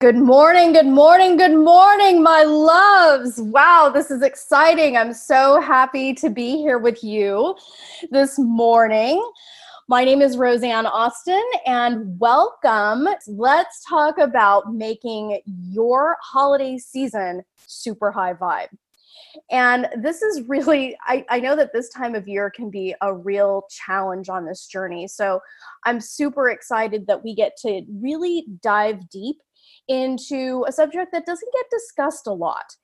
Good morning, good morning, good morning, my loves. Wow, this is exciting. I'm so happy to be here with you this morning. My name is Rosanne Austin, and welcome. Let's talk about making your holiday season super high vibe. And this is really, I, I know that this time of year can be a real challenge on this journey. So I'm super excited that we get to really dive deep into a subject that doesn't get discussed a lot.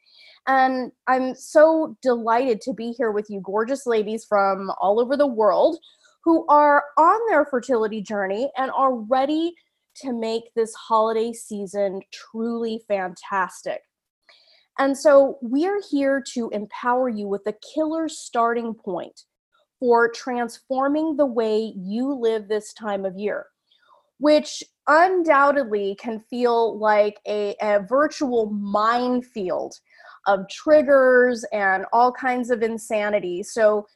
And I'm so delighted to be here with you, gorgeous ladies from all over the world who are on their fertility journey and are ready to make this holiday season truly fantastic. And so we're here to empower you with a killer starting point for transforming the way you live this time of year which undoubtedly can feel like a, a virtual minefield of triggers and all kinds of insanity. So,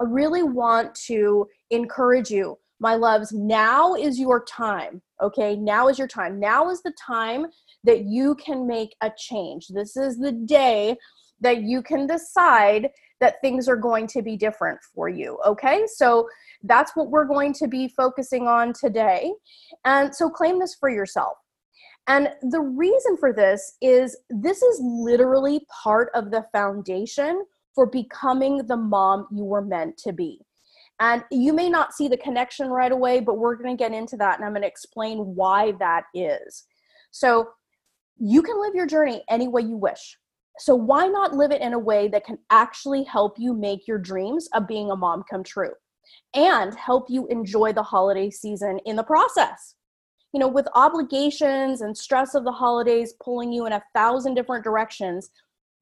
I really want to encourage you, my loves. Now is your time. Okay, now is your time. Now is the time that you can make a change. This is the day that you can decide that things are going to be different for you. Okay, so that's what we're going to be focusing on today. And so claim this for yourself. And the reason for this is this is literally part of the foundation for becoming the mom you were meant to be. And you may not see the connection right away, but we're going to get into that and I'm going to explain why that is. So, you can live your journey any way you wish. So, why not live it in a way that can actually help you make your dreams of being a mom come true? and help you enjoy the holiday season in the process. You know, with obligations and stress of the holidays pulling you in a thousand different directions,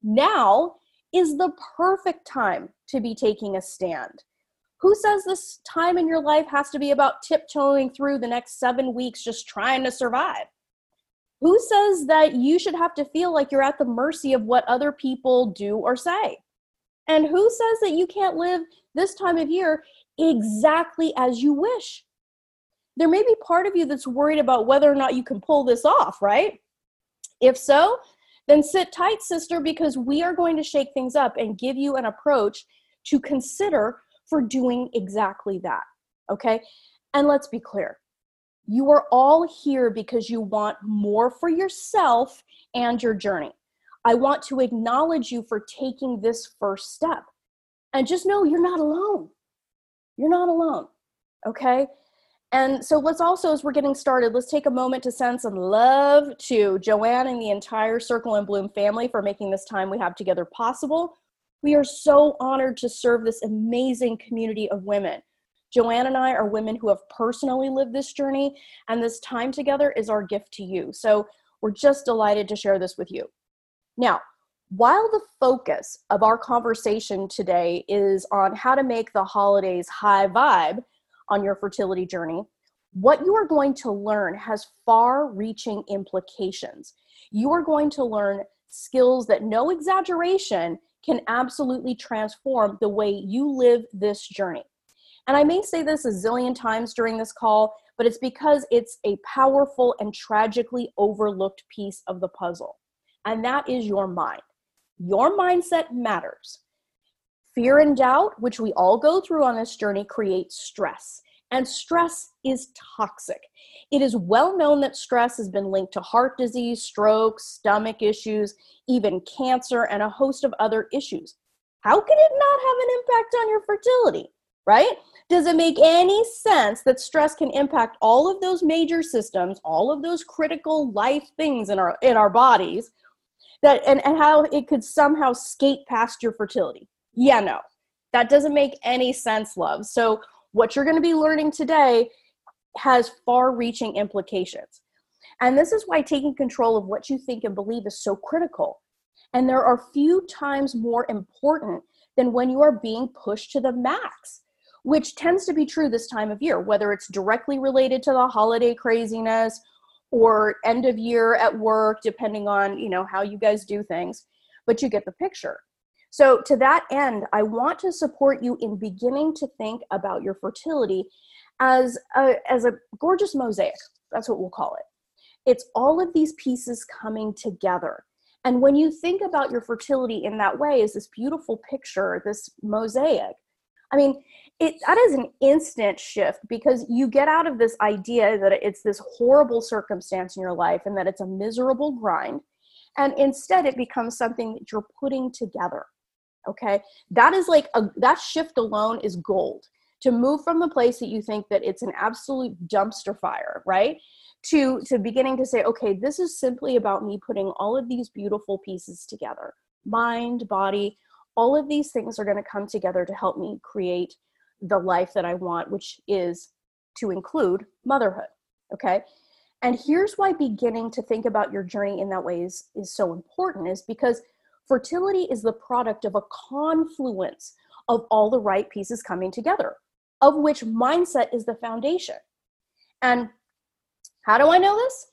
now is the perfect time to be taking a stand. Who says this time in your life has to be about tiptoeing through the next seven weeks just trying to survive? Who says that you should have to feel like you're at the mercy of what other people do or say? And who says that you can't live this time of year exactly as you wish. There may be part of you that's worried about whether or not you can pull this off, right? If so, then sit tight, sister, because we are going to shake things up and give you an approach to consider for doing exactly that. Okay? And let's be clear you are all here because you want more for yourself and your journey. I want to acknowledge you for taking this first step. And just know you're not alone. You're not alone. Okay? And so let's also, as we're getting started, let's take a moment to send some love to Joanne and the entire Circle and Bloom family for making this time we have together possible. We are so honored to serve this amazing community of women. Joanne and I are women who have personally lived this journey, and this time together is our gift to you. So we're just delighted to share this with you. Now, while the focus of our conversation today is on how to make the holidays high vibe on your fertility journey, what you are going to learn has far reaching implications. You are going to learn skills that, no exaggeration, can absolutely transform the way you live this journey. And I may say this a zillion times during this call, but it's because it's a powerful and tragically overlooked piece of the puzzle. And that is your mind. Your mindset matters. Fear and doubt, which we all go through on this journey, creates stress. And stress is toxic. It is well known that stress has been linked to heart disease, strokes, stomach issues, even cancer, and a host of other issues. How can it not have an impact on your fertility, right? Does it make any sense that stress can impact all of those major systems, all of those critical life things in our in our bodies, that and, and how it could somehow skate past your fertility? Yeah no. That doesn't make any sense love. So what you're going to be learning today has far reaching implications. And this is why taking control of what you think and believe is so critical. And there are few times more important than when you are being pushed to the max which tends to be true this time of year whether it's directly related to the holiday craziness or end of year at work depending on you know how you guys do things but you get the picture so to that end i want to support you in beginning to think about your fertility as a as a gorgeous mosaic that's what we'll call it It's all of these pieces coming together. And when you think about your fertility in that way, is this beautiful picture, this mosaic. I mean, it that is an instant shift because you get out of this idea that it's this horrible circumstance in your life and that it's a miserable grind. And instead it becomes something that you're putting together. Okay. That is like a that shift alone is gold. To move from the place that you think that it's an absolute dumpster fire, right? to to beginning to say okay this is simply about me putting all of these beautiful pieces together mind body all of these things are going to come together to help me create the life that i want which is to include motherhood okay and here's why beginning to think about your journey in that way is, is so important is because fertility is the product of a confluence of all the right pieces coming together of which mindset is the foundation and how do I know this?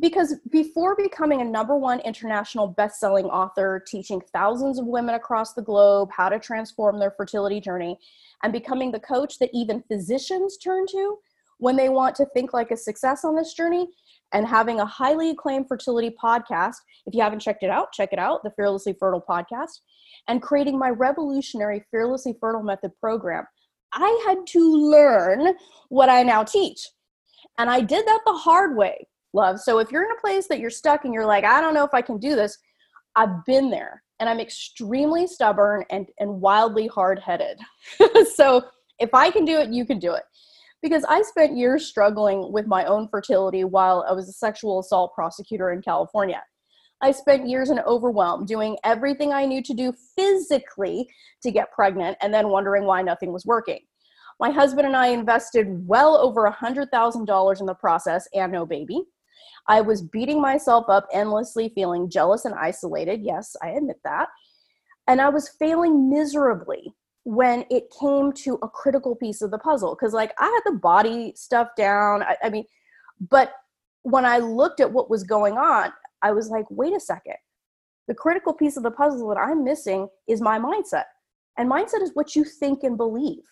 Because before becoming a number one international best-selling author, teaching thousands of women across the globe how to transform their fertility journey, and becoming the coach that even physicians turn to when they want to think like a success on this journey, and having a highly acclaimed fertility podcast. If you haven't checked it out, check it out, the Fearlessly Fertile podcast, and creating my revolutionary Fearlessly Fertile Method program. I had to learn what I now teach. And I did that the hard way, love. So if you're in a place that you're stuck and you're like, I don't know if I can do this, I've been there and I'm extremely stubborn and, and wildly hard headed. so if I can do it, you can do it. Because I spent years struggling with my own fertility while I was a sexual assault prosecutor in California. I spent years in overwhelm doing everything I knew to do physically to get pregnant and then wondering why nothing was working. My husband and I invested well over a $100,000 in the process and no baby. I was beating myself up endlessly, feeling jealous and isolated. Yes, I admit that. And I was failing miserably when it came to a critical piece of the puzzle. Because, like, I had the body stuff down. I, I mean, but when I looked at what was going on, I was like, wait a second. The critical piece of the puzzle that I'm missing is my mindset. And mindset is what you think and believe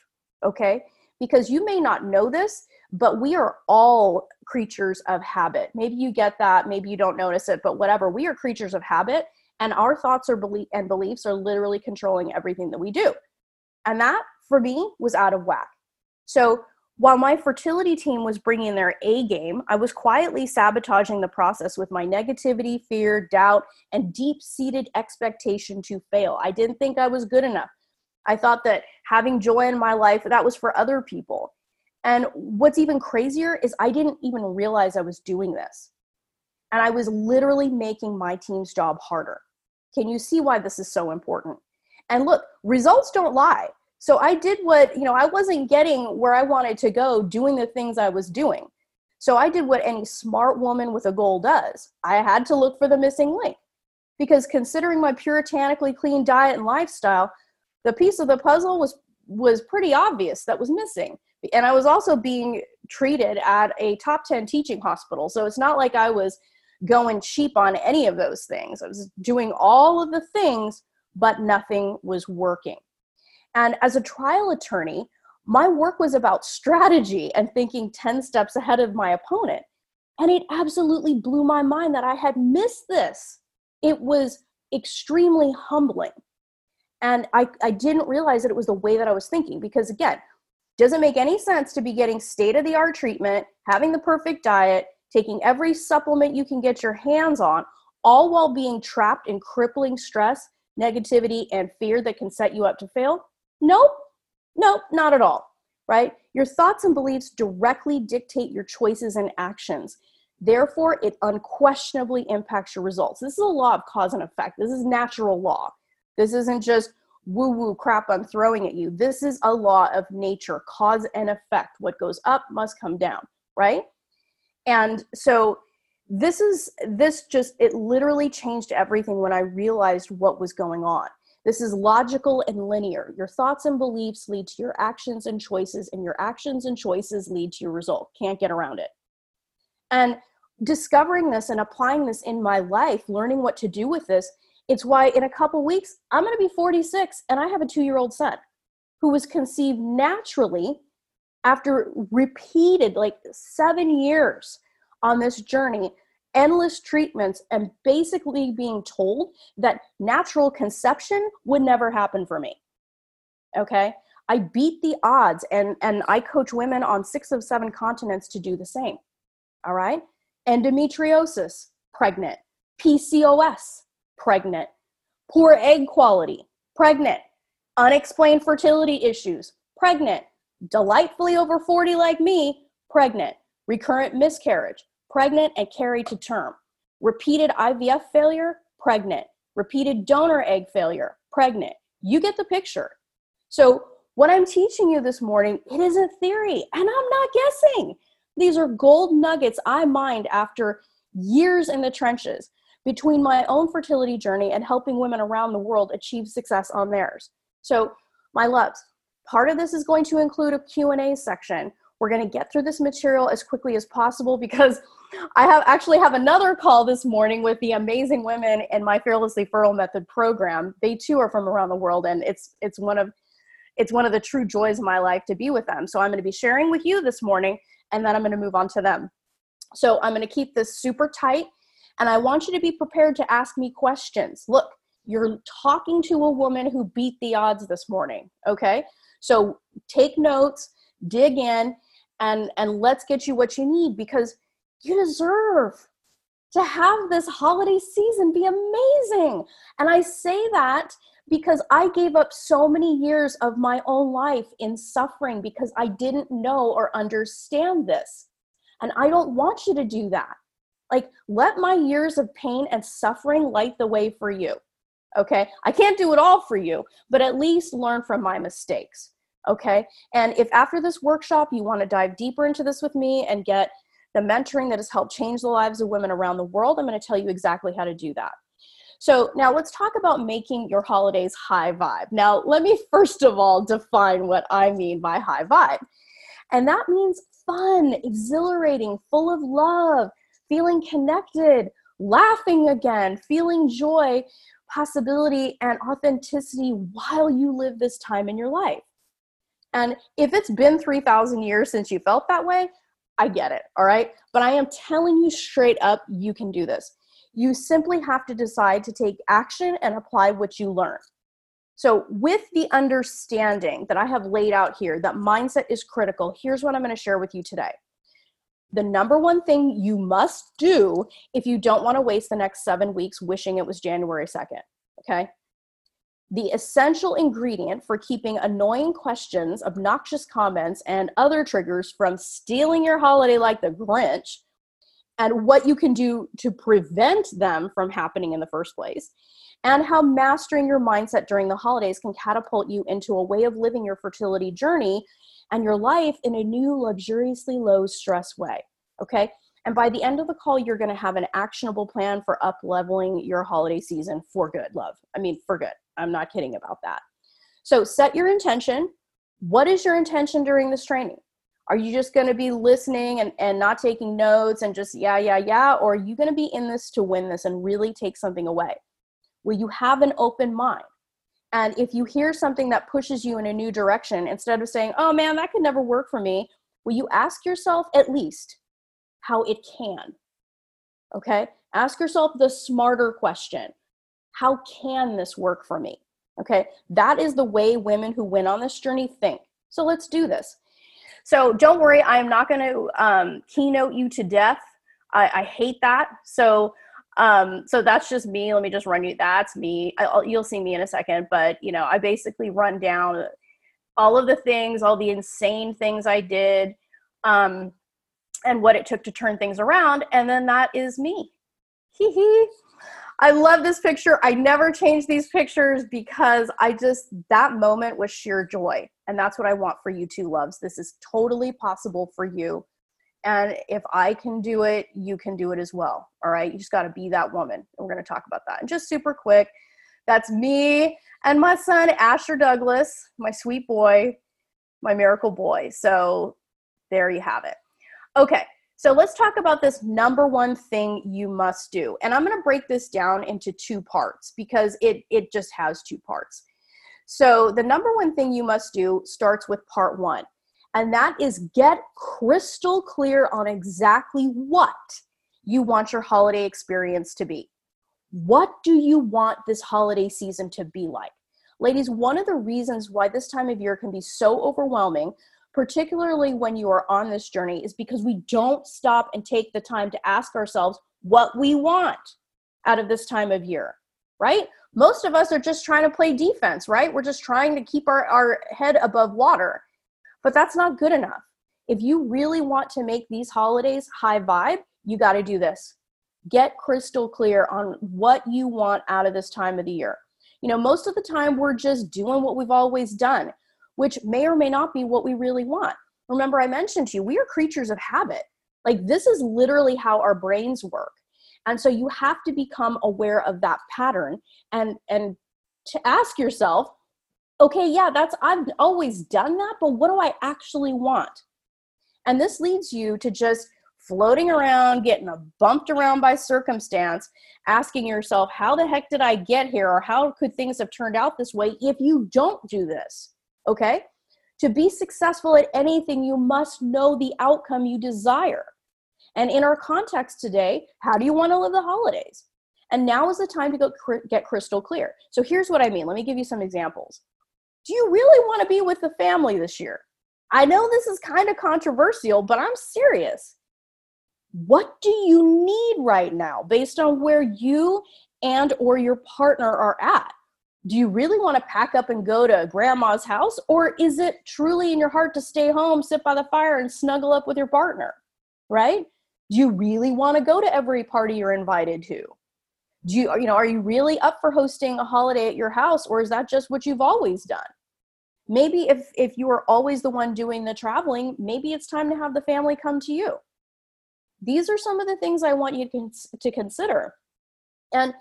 okay? Because you may not know this, but we are all creatures of habit. Maybe you get that, maybe you don't notice it, but whatever. We are creatures of habit, and our thoughts are belief and beliefs are literally controlling everything that we do. And that, for me, was out of whack. So while my fertility team was bringing their A game, I was quietly sabotaging the process with my negativity, fear, doubt, and deep seated expectation to fail. I didn't think I was good enough. I thought that having joy in my life, that was for other people. And what's even crazier is I didn't even realize I was doing this. And I was literally making my team's job harder. Can you see why this is so important? And look, results don't lie. So I did what, you know, I wasn't getting where I wanted to go doing the things I was doing. So I did what any smart woman with a goal does. I had to look for the missing link. Because considering my puritanically clean diet and lifestyle, the piece of the puzzle was was pretty obvious that was missing. And i was also being treated at a top 10 teaching hospital so it's not like i was going cheap on any of those things. I was doing all of the things but nothing was working. And as a trial attorney my work was about strategy and thinking 10 steps ahead of my opponent. And it absolutely blew my mind that i had missed this. It was extremely humbling and I, I didn't realize that it was the way that I was thinking because, again, doesn't make any sense to be getting state of the art treatment, having the perfect diet, taking every supplement you can get your hands on, all while being trapped in crippling stress, negativity, and fear that can set you up to fail? Nope, nope, not at all, right? Your thoughts and beliefs directly dictate your choices and actions. Therefore, it unquestionably impacts your results. This is a law of cause and effect. This is natural law. This isn't just woo woo crap I'm throwing at you. This is a law of nature, cause and effect. What goes up must come down, right? And so this is this just it literally changed everything when I realized what was going on. This is logical and linear. Your thoughts and beliefs lead to your actions and choices, and your actions and choices lead to your result. Can't get around it. And discovering this and applying this in my life, learning what to do with this, it's why in a couple weeks, I'm going to be 46 and I have a two year old son who was conceived naturally after repeated like seven years on this journey endless treatments and basically being told that natural conception would never happen for me. Okay? I beat the odds and and I coach women on 6 of 7 continents to do the same. All right? Endometriosis, pregnant. PCOS, pregnant. Poor egg quality, pregnant. Unexplained fertility issues, pregnant. Delightfully over 40 like me, pregnant. Recurrent miscarriage, pregnant and carried to term. Repeated IVF failure, pregnant. Repeated donor egg failure, pregnant. You get the picture. So, what I'm teaching you this morning, it is a theory, and I'm not guessing. These are gold nuggets I mined after years in the trenches between my own fertility journey and helping women around the world achieve success on theirs. So, my loves, part of this is going to include a Q&A section. We're going to get through this material as quickly as possible because I have actually have another call this morning with the amazing women in my Fearlessly Fertile Method program. They too are from around the world, and it's it's one of it's one of the true joys of my life to be with them. So I'm going to be sharing with you this morning, and then I'm going to move on to them. So I'm going to keep this super tight, and I want you to be prepared to ask me questions. Look, you're talking to a woman who beat the odds this morning. Okay, so take notes, dig in, and and let's get you what you need because you deserve to have this holiday season be amazing. And I say that because I gave up so many years of my own life in suffering because I didn't know or understand this. And I don't want you to do that. Like, let my years of pain and suffering light the way for you. Okay. I can't do it all for you, but at least learn from my mistakes. Okay. And if after this workshop you want to dive deeper into this with me and get the mentoring that has helped change the lives of women around the world. I'm going to tell you exactly how to do that. So, now let's talk about making your holidays high vibe. Now, let me first of all define what I mean by high vibe. And that means fun, exhilarating, full of love, feeling connected, laughing again, feeling joy, possibility, and authenticity while you live this time in your life. And if it's been 3,000 years since you felt that way, I get it, all right? But I am telling you straight up, you can do this. You simply have to decide to take action and apply what you learn. So, with the understanding that I have laid out here that mindset is critical, here's what I'm going to share with you today. The number one thing you must do if you don't want to waste the next seven weeks wishing it was January 2nd, okay? the essential ingredient for keeping annoying questions, obnoxious comments, and other triggers from stealing your holiday like the Grinch, and what you can do to prevent them from happening in the first place, and how mastering your mindset during the holidays can catapult you into a way of living your fertility journey and your life in a new, luxuriously low stress way. Okay. And by the end of the call, you're going to have an actionable plan for up leveling your holiday season for good, love. I mean, for good. I'm not kidding about that. So set your intention. What is your intention during this training? Are you just going to be listening and, and not taking notes and just yeah, yeah, yeah? Or are you going to be in this to win this and really take something away? Will you have an open mind? And if you hear something that pushes you in a new direction, instead of saying, oh man, that could never work for me, will you ask yourself at least how it can? Okay? Ask yourself the smarter question how can this work for me? Okay, that is the way women who win on this journey think. So let's do this. So don't worry, I am not going to um, keynote you to death. I, I hate that. So um, so that's just me. Let me just run you. That's me. I'll, you'll see me in a second. But you know, I basically run down all of the things, all the insane things I did, um, and what it took to turn things around. And then that is me. Hee hee. I love this picture. I never change these pictures because I just, that moment was sheer joy. And that's what I want for you too, loves. This is totally possible for you. And if I can do it, you can do it as well. All right. You just got to be that woman. And we're going to talk about that. And just super quick, that's me and my son, Asher Douglas, my sweet boy, my miracle boy. So there you have it. Okay. So let's talk about this number one thing you must do. And I'm going to break this down into two parts because it it just has two parts. So the number one thing you must do starts with part 1. And that is get crystal clear on exactly what you want your holiday experience to be. What do you want this holiday season to be like? Ladies, one of the reasons why this time of year can be so overwhelming, particularly when you are on this journey, is because we don't stop and take the time to ask ourselves what we want out of this time of year, right? Most of us are just trying to play defense, right? We're just trying to keep our, our head above water. But that's not good enough. If you really want to make these holidays high vibe, you got to do this. Get crystal clear on what you want out of this time of the year. You know, most of the time we're just doing what we've always done, which may or may not be what we really want. Remember, I mentioned to you, we are creatures of habit. Like, this is literally how our brains work. And so you have to become aware of that pattern and and to ask yourself, okay, yeah, that's I've always done that, but what do I actually want? And this leads you to just floating around, getting bumped around by circumstance, asking yourself, how the heck did I get here? Or how could things have turned out this way if you don't do this? Okay? To be successful at anything, you must know the outcome you desire. And in our context today, how do you want to live the holidays? And now is the time to go cr- get crystal clear. So here's what I mean. Let me give you some examples. Do you really want to be with the family this year? I know this is kind of controversial, but I'm serious. What do you need right now based on where you and or your partner are at? Do you really want to pack up and go to grandma's house or is it truly in your heart to stay home, sit by the fire and snuggle up with your partner? Right? Do you really want to go to every party you're invited to? Do you you know, are you really up for hosting a holiday at your house or is that just what you've always done? Maybe if if you are always the one doing the traveling maybe it's time to have the family come to you. These are some of the things i want you to, to consider. And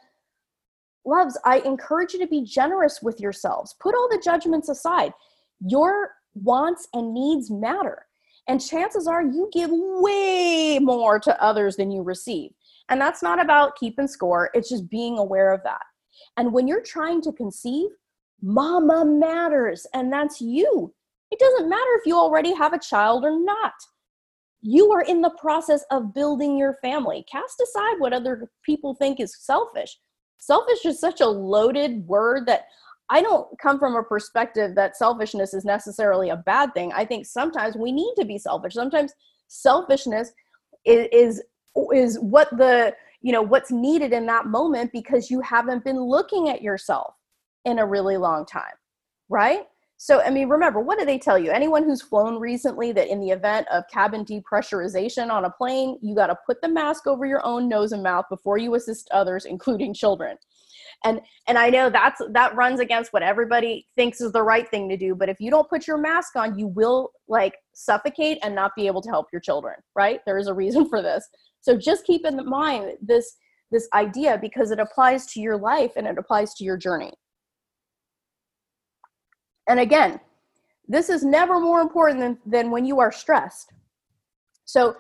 loves i encourage you to be generous with yourselves. Put all the judgments aside. Your wants and needs matter. And chances are you give way more to others than you receive. And that's not about keeping score. It's just being aware of that. And when you're trying to conceive Mama matters, and that's you. It doesn't matter if you already have a child or not. You are in the process of building your family. Cast aside what other people think is selfish. Selfish is such a loaded word that I don't come from a perspective that selfishness is necessarily a bad thing. I think sometimes we need to be selfish. Sometimes selfishness is, is is what the you know what's needed in that moment because you haven't been looking at yourself in a really long time, right? So, I mean, remember, what do they tell you? Anyone who's flown recently that in the event of cabin depressurization on a plane, you got to put the mask over your own nose and mouth before you assist others, including children. And and I know that's that runs against what everybody thinks is the right thing to do, but if you don't put your mask on, you will like suffocate and not be able to help your children, right? There is a reason for this. So just keep in mind this this idea because it applies to your life and it applies to your journey. And again, this is never more important than, than when you are stressed. So,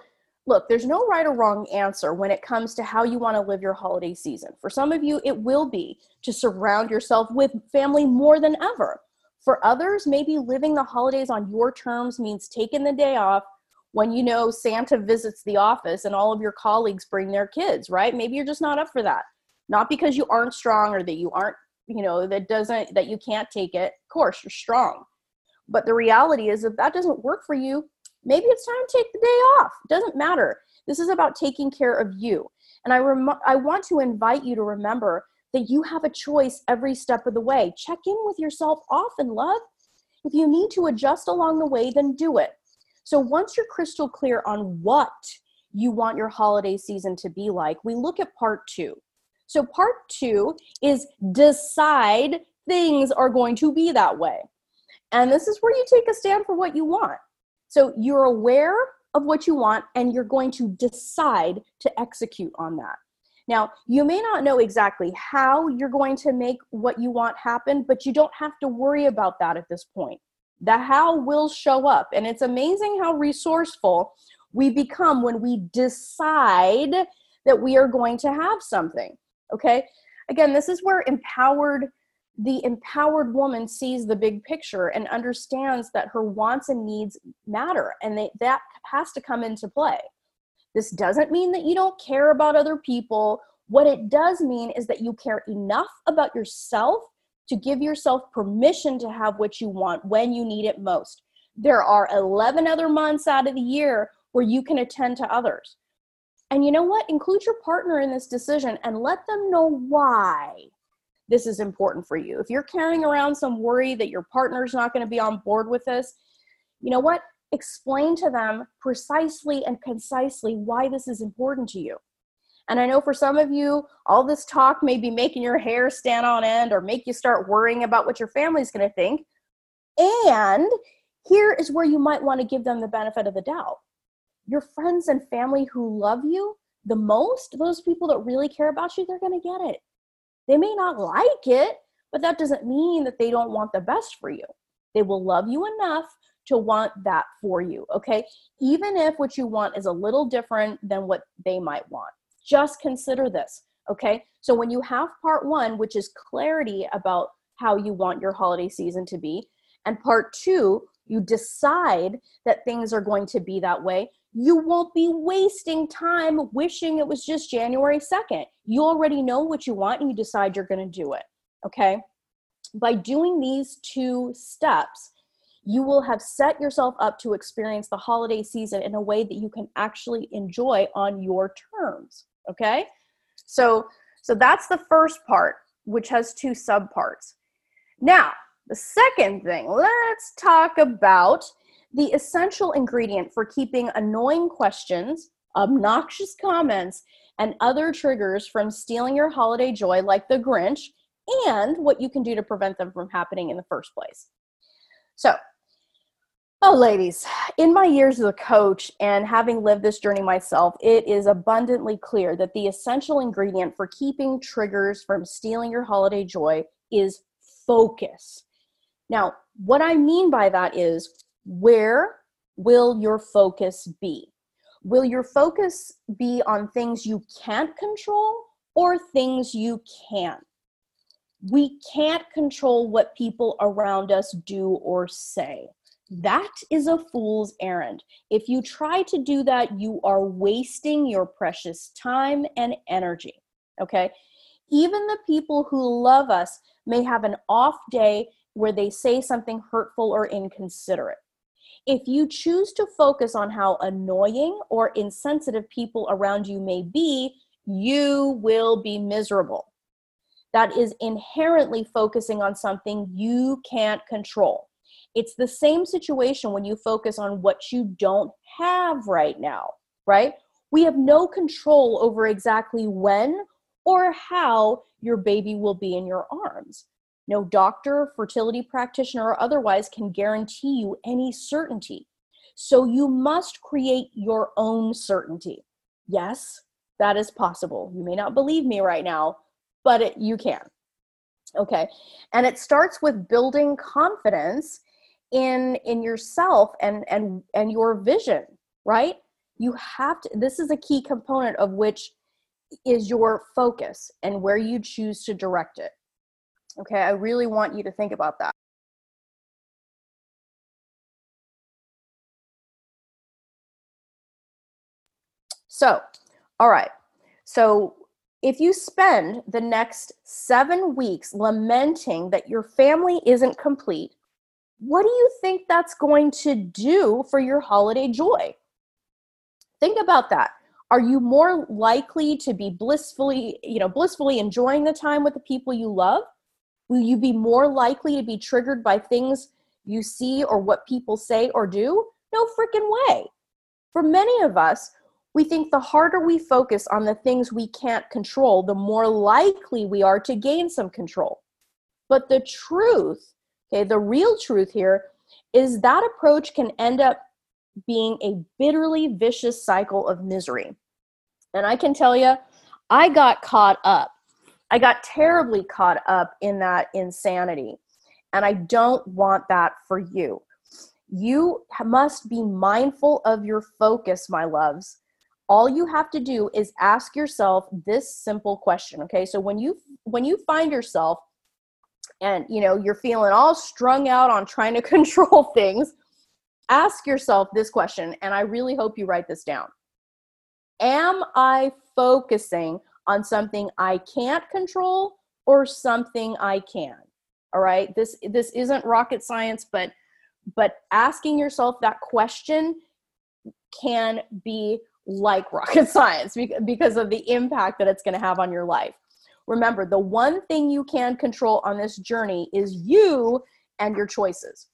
look, there's no right or wrong answer when it comes to how you want to live your holiday season. For some of you, it will be to surround yourself with family more than ever. For others, maybe living the holidays on your terms means taking the day off when you know Santa visits the office and all of your colleagues bring their kids, right? Maybe you're just not up for that. Not because you aren't strong or that you aren't you know that doesn't that you can't take it course you're strong. But the reality is if that doesn't work for you maybe it's time to take the day off. It doesn't matter. This is about taking care of you. And i rem- i want to invite you to remember that you have a choice every step of the way. Check in with yourself often love. If you need to adjust along the way then do it. So once you're crystal clear on what you want your holiday season to be like we look at part two. So, part two is decide things are going to be that way. And this is where you take a stand for what you want. So, you're aware of what you want and you're going to decide to execute on that. Now, you may not know exactly how you're going to make what you want happen, but you don't have to worry about that at this point. The how will show up. And it's amazing how resourceful we become when we decide that we are going to have something. Okay. Again, this is where empowered, the empowered woman sees the big picture and understands that her wants and needs matter and they, that has to come into play. This doesn't mean that you don't care about other people. What it does mean is that you care enough about yourself to give yourself permission to have what you want when you need it most. There are 11 other months out of the year where you can attend to others. And you know what? Include your partner in this decision and let them know why this is important for you. If you're carrying around some worry that your partner's not going to be on board with this, you know what? Explain to them precisely and concisely why this is important to you. And I know for some of you, all this talk may be making your hair stand on end or make you start worrying about what your family's going to think. And here is where you might want to give them the benefit of the doubt. Your friends and family who love you the most, those people that really care about you, they're going to get it. They may not like it, but that doesn't mean that they don't want the best for you. They will love you enough to want that for you, okay? Even if what you want is a little different than what they might want. Just consider this, okay? So when you have part one, which is clarity about how you want your holiday season to be, and part two, you decide that things are going to be that way, you won't be wasting time wishing it was just January 2nd. You already know what you want and you decide you're going to do it. Okay. By doing these two steps, you will have set yourself up to experience the holiday season in a way that you can actually enjoy on your terms. Okay. So, so that's the first part, which has two subparts. Now, the second thing, let's talk about the essential ingredient for keeping annoying questions, obnoxious comments, and other triggers from stealing your holiday joy, like the Grinch, and what you can do to prevent them from happening in the first place. So, oh, ladies, in my years as a coach and having lived this journey myself, it is abundantly clear that the essential ingredient for keeping triggers from stealing your holiday joy is focus. Now, what I mean by that is where will your focus be? Will your focus be on things you can't control or things you can? We can't control what people around us do or say. That is a fool's errand. If you try to do that, you are wasting your precious time and energy. Okay? Even the people who love us may have an off day where they say something hurtful or inconsiderate if you choose to focus on how annoying or insensitive people around you may be, you will be miserable. That is inherently focusing on something you can't control. It's the same situation when you focus on what you don't have right now, right? We have no control over exactly when or how your baby will be in your arms. No doctor, fertility practitioner, or otherwise can guarantee you any certainty. So you must create your own certainty. Yes, that is possible. You may not believe me right now, but it, you can. Okay. And it starts with building confidence in in yourself and and and your vision, right? You have to this is a key component of which is your focus and where you choose to direct it. Okay, I really want you to think about that. So, all right. So, if you spend the next seven weeks lamenting that your family isn't complete, what do you think that's going to do for your holiday joy? Think about that. Are you more likely to be blissfully, you know, blissfully enjoying the time with the people you love? Will you be more likely to be triggered by things you see or what people say or do? No freaking way. For many of us, we think the harder we focus on the things we can't control, the more likely we are to gain some control. But the truth, okay, the real truth here is that approach can end up being a bitterly vicious cycle of misery. And I can tell you, I got caught up I got terribly caught up in that insanity. And I don't want that for you. You must be mindful of your focus, my loves. All you have to do is ask yourself this simple question, okay? So when you when you find yourself and you know you're feeling all strung out on trying to control things, ask yourself this question and I really hope you write this down. Am I focusing on something I can't control or something I can? All right. This this isn't rocket science, but but asking yourself that question can be like rocket science because of the impact that it's going to have on your life. Remember, the one thing you can control on this journey is you and your choices.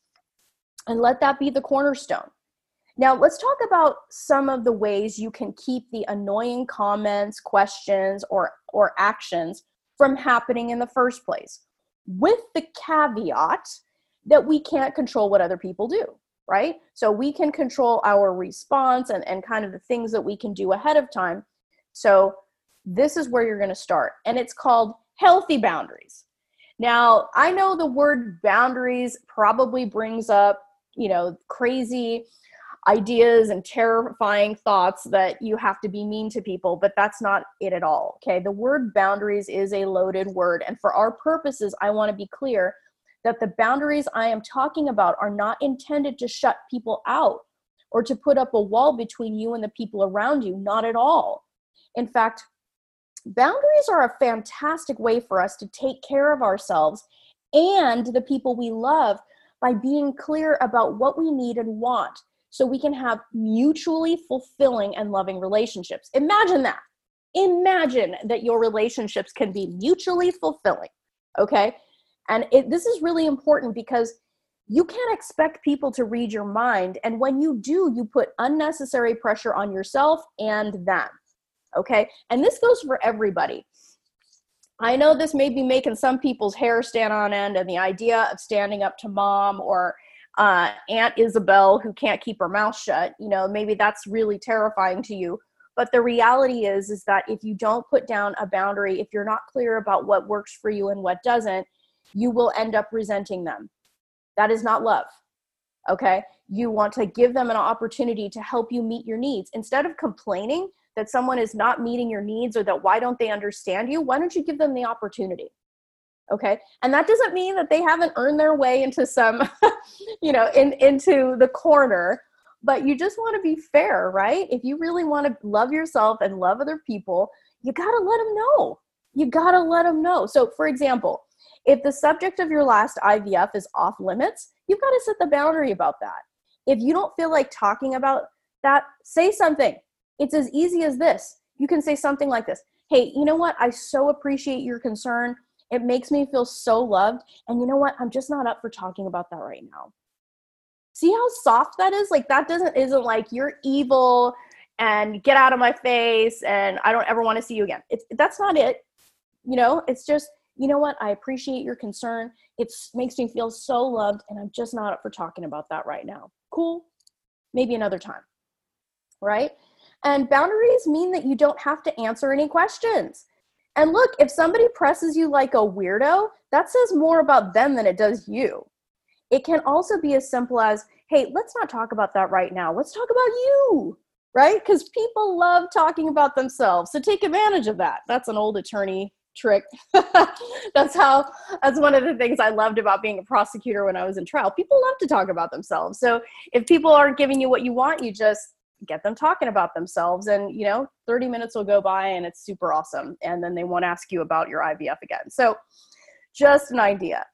And let that be the cornerstone. Now, let's talk about some of the ways you can keep the annoying comments, questions, or, or actions from happening in the first place, with the caveat that we can't control what other people do, right? So we can control our response and, and kind of the things that we can do ahead of time. So this is where you're going to start. And it's called healthy boundaries. Now, I know the word boundaries probably brings up, you know, crazy ideas and terrifying thoughts that you have to be mean to people, but that's not it at all. Okay. The word boundaries is a loaded word. And for our purposes, I want to be clear that the boundaries I am talking about are not intended to shut people out or to put up a wall between you and the people around you. Not at all. In fact, boundaries are a fantastic way for us to take care of ourselves and the people we love by being clear about what we need and want so we can have mutually fulfilling and loving relationships. Imagine that. Imagine that your relationships can be mutually fulfilling. Okay. And it, this is really important because you can't expect people to read your mind. And when you do, you put unnecessary pressure on yourself and them. Okay. And this goes for everybody. I know this may be making some people's hair stand on end, and the idea of standing up to mom or uh, Aunt Isabel who can't keep her mouth shut, you know, maybe that's really terrifying to you. But the reality is, is that if you don't put down a boundary, if you're not clear about what works for you and what doesn't, you will end up resenting them. That is not love. Okay. You want to give them an opportunity to help you meet your needs. Instead of complaining, that someone is not meeting your needs or that why don't they understand you, why don't you give them the opportunity? Okay. And that doesn't mean that they haven't earned their way into some, you know, in into the corner, but you just want to be fair, right? If you really want to love yourself and love other people, you got to let them know. You got to let them know. So, for example, if the subject of your last IVF is off limits, you've got to set the boundary about that. If you don't feel like talking about that, say something. It's as easy as this. You can say something like this Hey, you know what? I so appreciate your concern. It makes me feel so loved. And you know what? I'm just not up for talking about that right now. See how soft that is? Like, that doesn't, isn't like you're evil and get out of my face and I don't ever want to see you again. It's, that's not it. You know, it's just, you know what? I appreciate your concern. It makes me feel so loved and I'm just not up for talking about that right now. Cool. Maybe another time. Right? And boundaries mean that you don't have to answer any questions. And look, if somebody presses you like a weirdo, that says more about them than it does you. It can also be as simple as, hey, let's not talk about that right now. Let's talk about you, right? Because people love talking about themselves. So take advantage of that. That's an old attorney trick. that's how, that's one of the things I loved about being a prosecutor when I was in trial. People love to talk about themselves. So if people aren't giving you what you want, you just get them talking about themselves and you know 30 minutes will go by and it's super awesome and then they won't ask you about your ivf again. So just an idea.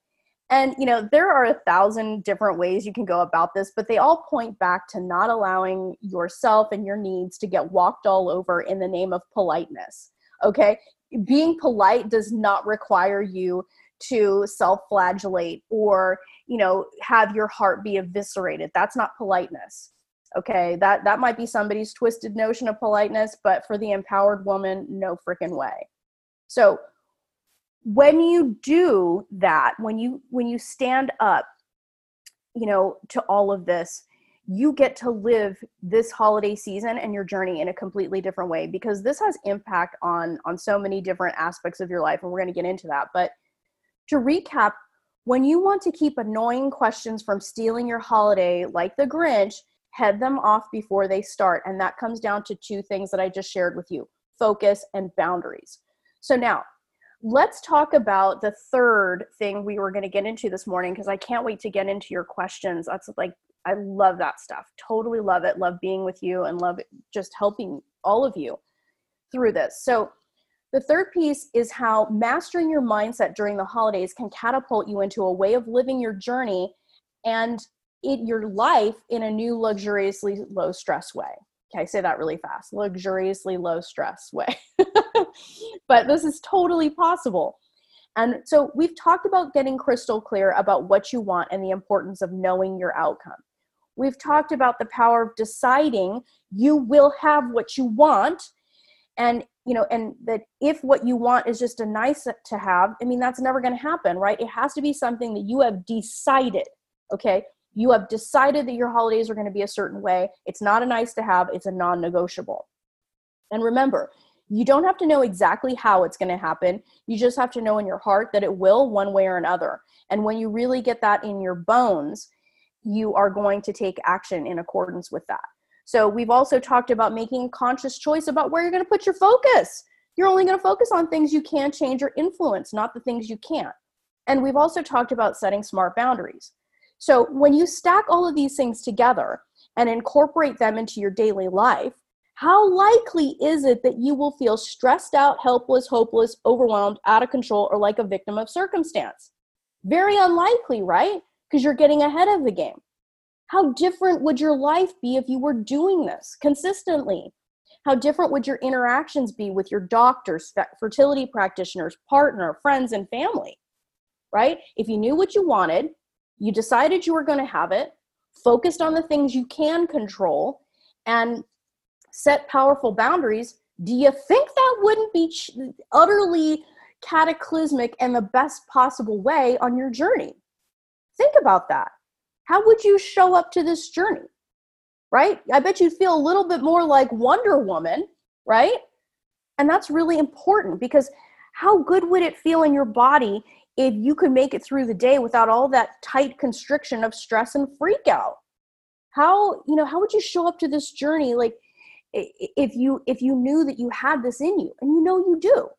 And you know there are a thousand different ways you can go about this but they all point back to not allowing yourself and your needs to get walked all over in the name of politeness okay? Being polite does not require you to self-flagellate or you know have your heart be eviscerated. That's not politeness okay that that might be somebody's twisted notion of politeness but for the empowered woman no freaking way. So when you do that when you when you stand up you know to all of this you get to live this holiday season and your journey in a completely different way because this has impact on on so many different aspects of your life and we're going to get into that. But to recap when you want to keep annoying questions from stealing your holiday like the grinch head them off before they start. And that comes down to two things that I just shared with you focus and boundaries. So now, let's talk about the third thing we were going to get into this morning because I can't wait to get into your questions. That's like, I love that stuff. Totally love it. Love being with you and love just helping all of you through this. So, the third piece is how mastering your mindset during the holidays can catapult you into a way of living your journey and in your life in a new luxuriously low stress way. Okay, I say that really fast. Luxuriously low stress way. but this is totally possible. And so we've talked about getting crystal clear about what you want and the importance of knowing your outcome. We've talked about the power of deciding you will have what you want and you know and that if what you want is just a nice to have i mean that's never going to happen right it has to be something that you have decided okay you have decided that your holidays are going to be a certain way it's not a nice to have it's a non-negotiable and remember you don't have to know exactly how it's going to happen you just have to know in your heart that it will one way or another and when you really get that in your bones you are going to take action in accordance with that so we've also talked about making a conscious choice about where you're going to put your focus. You're only going to focus on things you can change or influence, not the things you can't. And we've also talked about setting smart boundaries. So when you stack all of these things together and incorporate them into your daily life, how likely is it that you will feel stressed out, helpless, hopeless, overwhelmed, out of control, or like a victim of circumstance? Very unlikely, right? Because you're getting ahead of the game. How different would your life be if you were doing this consistently? How different would your interactions be with your doctors, fertility practitioners, partner, friends, and family? Right? If you knew what you wanted, you decided you were going to have it, focused on the things you can control, and set powerful boundaries, do you think that wouldn't be ch- utterly cataclysmic and the best possible way on your journey? Think about that how would you show up to this journey? Right? I bet you'd feel a little bit more like Wonder Woman, right? And that's really important because how good would it feel in your body if you could make it through the day without all that tight constriction of stress and freak out? How, you know, how would you show up to this journey like if you if you knew that you had this in you and you know you do?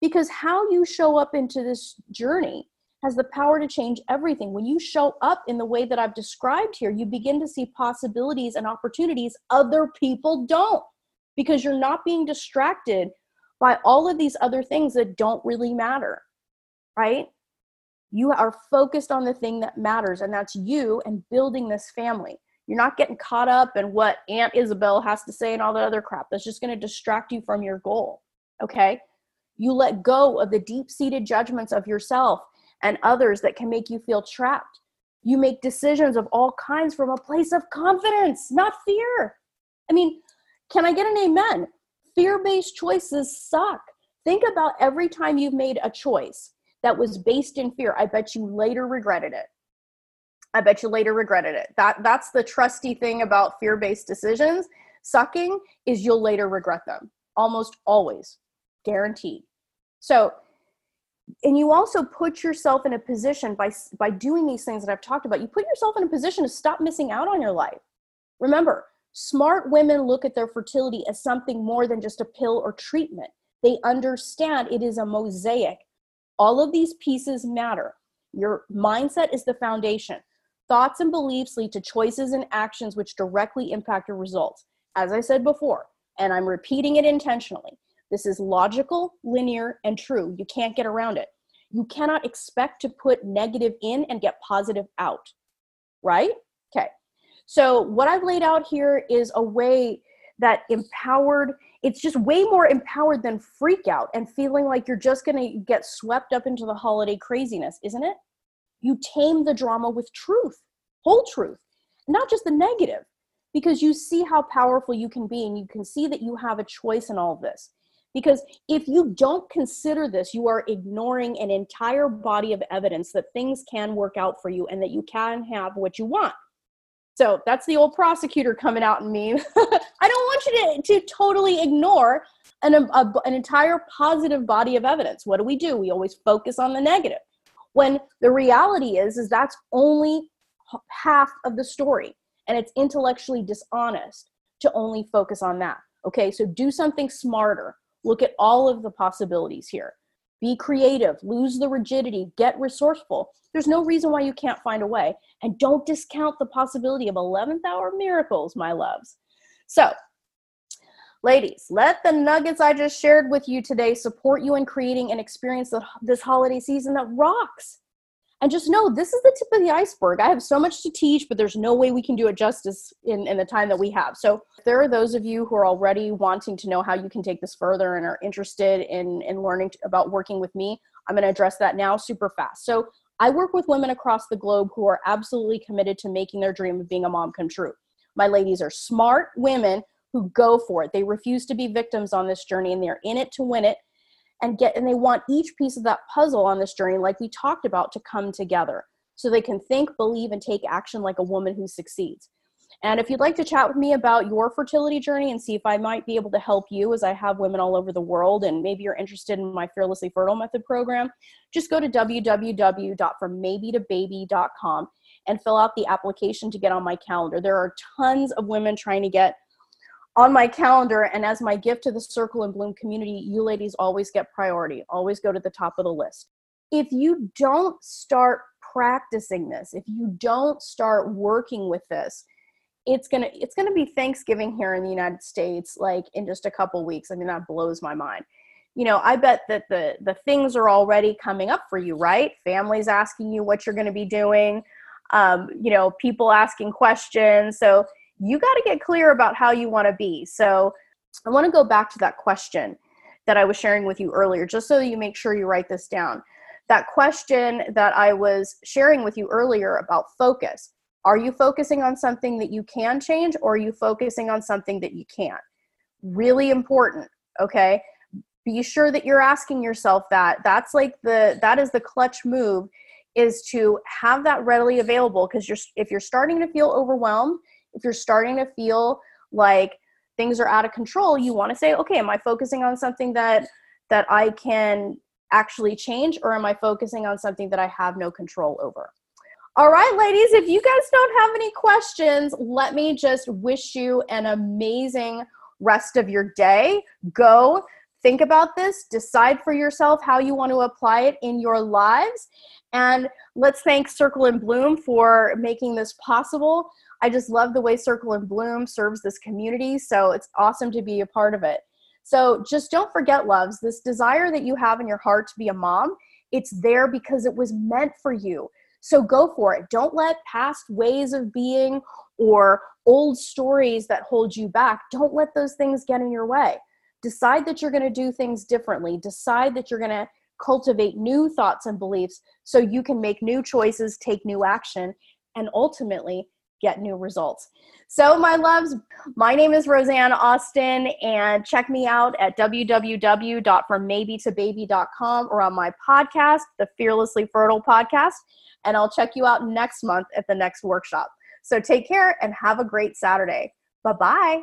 Because how you show up into this journey has the power to change everything. When you show up in the way that I've described here, you begin to see possibilities and opportunities other people don't because you're not being distracted by all of these other things that don't really matter, right? You are focused on the thing that matters, and that's you and building this family. You're not getting caught up in what Aunt Isabel has to say and all that other crap. That's just going to distract you from your goal, okay? You let go of the deep seated judgments of yourself and others that can make you feel trapped. You make decisions of all kinds from a place of confidence, not fear. I mean, can I get an amen? Fear based choices suck. Think about every time you've made a choice that was based in fear. I bet you later regretted it. I bet you later regretted it. That that's the trusty thing about fear-based decisions. Sucking is you'll later regret them. Almost always. Guaranteed. So and you also put yourself in a position by by doing these things that I've talked about. You put yourself in a position to stop missing out on your life. Remember, smart women look at their fertility as something more than just a pill or treatment. They understand it is a mosaic. All of these pieces matter. Your mindset is the foundation. Thoughts and beliefs lead to choices and actions which directly impact your results. As I said before, and I'm repeating it intentionally, this is logical, linear, and true. You can't get around it. You cannot expect to put negative in and get positive out, right? Okay. So, what I've laid out here is a way that empowered, it's just way more empowered than freak out and feeling like you're just going to get swept up into the holiday craziness, isn't it? You tame the drama with truth, whole truth, not just the negative, because you see how powerful you can be and you can see that you have a choice in all this. Because if you don't consider this, you are ignoring an entire body of evidence that things can work out for you and that you can have what you want. So that's the old prosecutor coming out in me. I don't want you to, to totally ignore an, a, an entire positive body of evidence. What do we do? We always focus on the negative. When the reality is, is that's only half of the story. And it's intellectually dishonest to only focus on that. Okay, so do something smarter Look at all of the possibilities here. Be creative, lose the rigidity, get resourceful. There's no reason why you can't find a way. And don't discount the possibility of 11th hour miracles, my loves. So, Ladies, let the nuggets I just shared with you today support you in creating an experience this holiday season that rocks. And just know this is the tip of the iceberg. I have so much to teach, but there's no way we can do it justice in, in the time that we have. So, there are those of you who are already wanting to know how you can take this further and are interested in, in learning about working with me, I'm going to address that now super fast. So, I work with women across the globe who are absolutely committed to making their dream of being a mom come true. My ladies are smart women who go for it. They refuse to be victims on this journey and they're in it to win it and get and they want each piece of that puzzle on this journey like we talked about to come together so they can think, believe and take action like a woman who succeeds. And if you'd like to chat with me about your fertility journey and see if I might be able to help you, as I have women all over the world, and maybe you're interested in my Fearlessly Fertile Method program, just go to www.frommaybe2baby.com and fill out the application to get on my calendar. There are tons of women trying to get on my calendar and as my gift to the circle and bloom community you ladies always get priority always go to the top of the list. If you don't start practicing this if you don't start working with this it's gonna it's gonna be thanksgiving here in the united states like in just a couple weeks. I mean that blows my mind. You know i bet that the the things are already coming up for you right? Families asking you what you're to be doing um, you know people asking questions. So you got to get clear about how you want to be. So I want to go back to that question that I was sharing with you earlier, just so you make sure you write this down. That question that I was sharing with you earlier about focus. Are you focusing on something that you can change or are you focusing on something that you can't? Really important, okay? Be sure that you're asking yourself that. That's like the that is the clutch move is to have that readily available because you're if you're starting to feel overwhelmed if you're starting to feel like things are out of control you want to say okay am i focusing on something that that i can actually change or am i focusing on something that i have no control over? All right ladies if you guys don't have any questions let me just wish you an amazing rest of your day. Go think about this decide for yourself how you want to apply it in your lives. And let's thank circle and bloom for making this possible I just love the way Circle and Bloom serves this community. So it's awesome to be a part of it. So just don't forget, loves, this desire that you have in your heart to be a mom, it's there because it was meant for you. So go for it. Don't let past ways of being or old stories that hold you back, don't let those things get in your way. Decide that you're going to do things differently. Decide that you're going to cultivate new thoughts and beliefs so you can make new choices, take new action, and ultimately get new results. So, my loves, my name is Rosanne Austin, and check me out at www.frommaybe2baby.com or on my podcast, the Fearlessly Fertile Podcast. And I'll check you out next month at the next workshop. So, take care and have a great Saturday. Bye bye.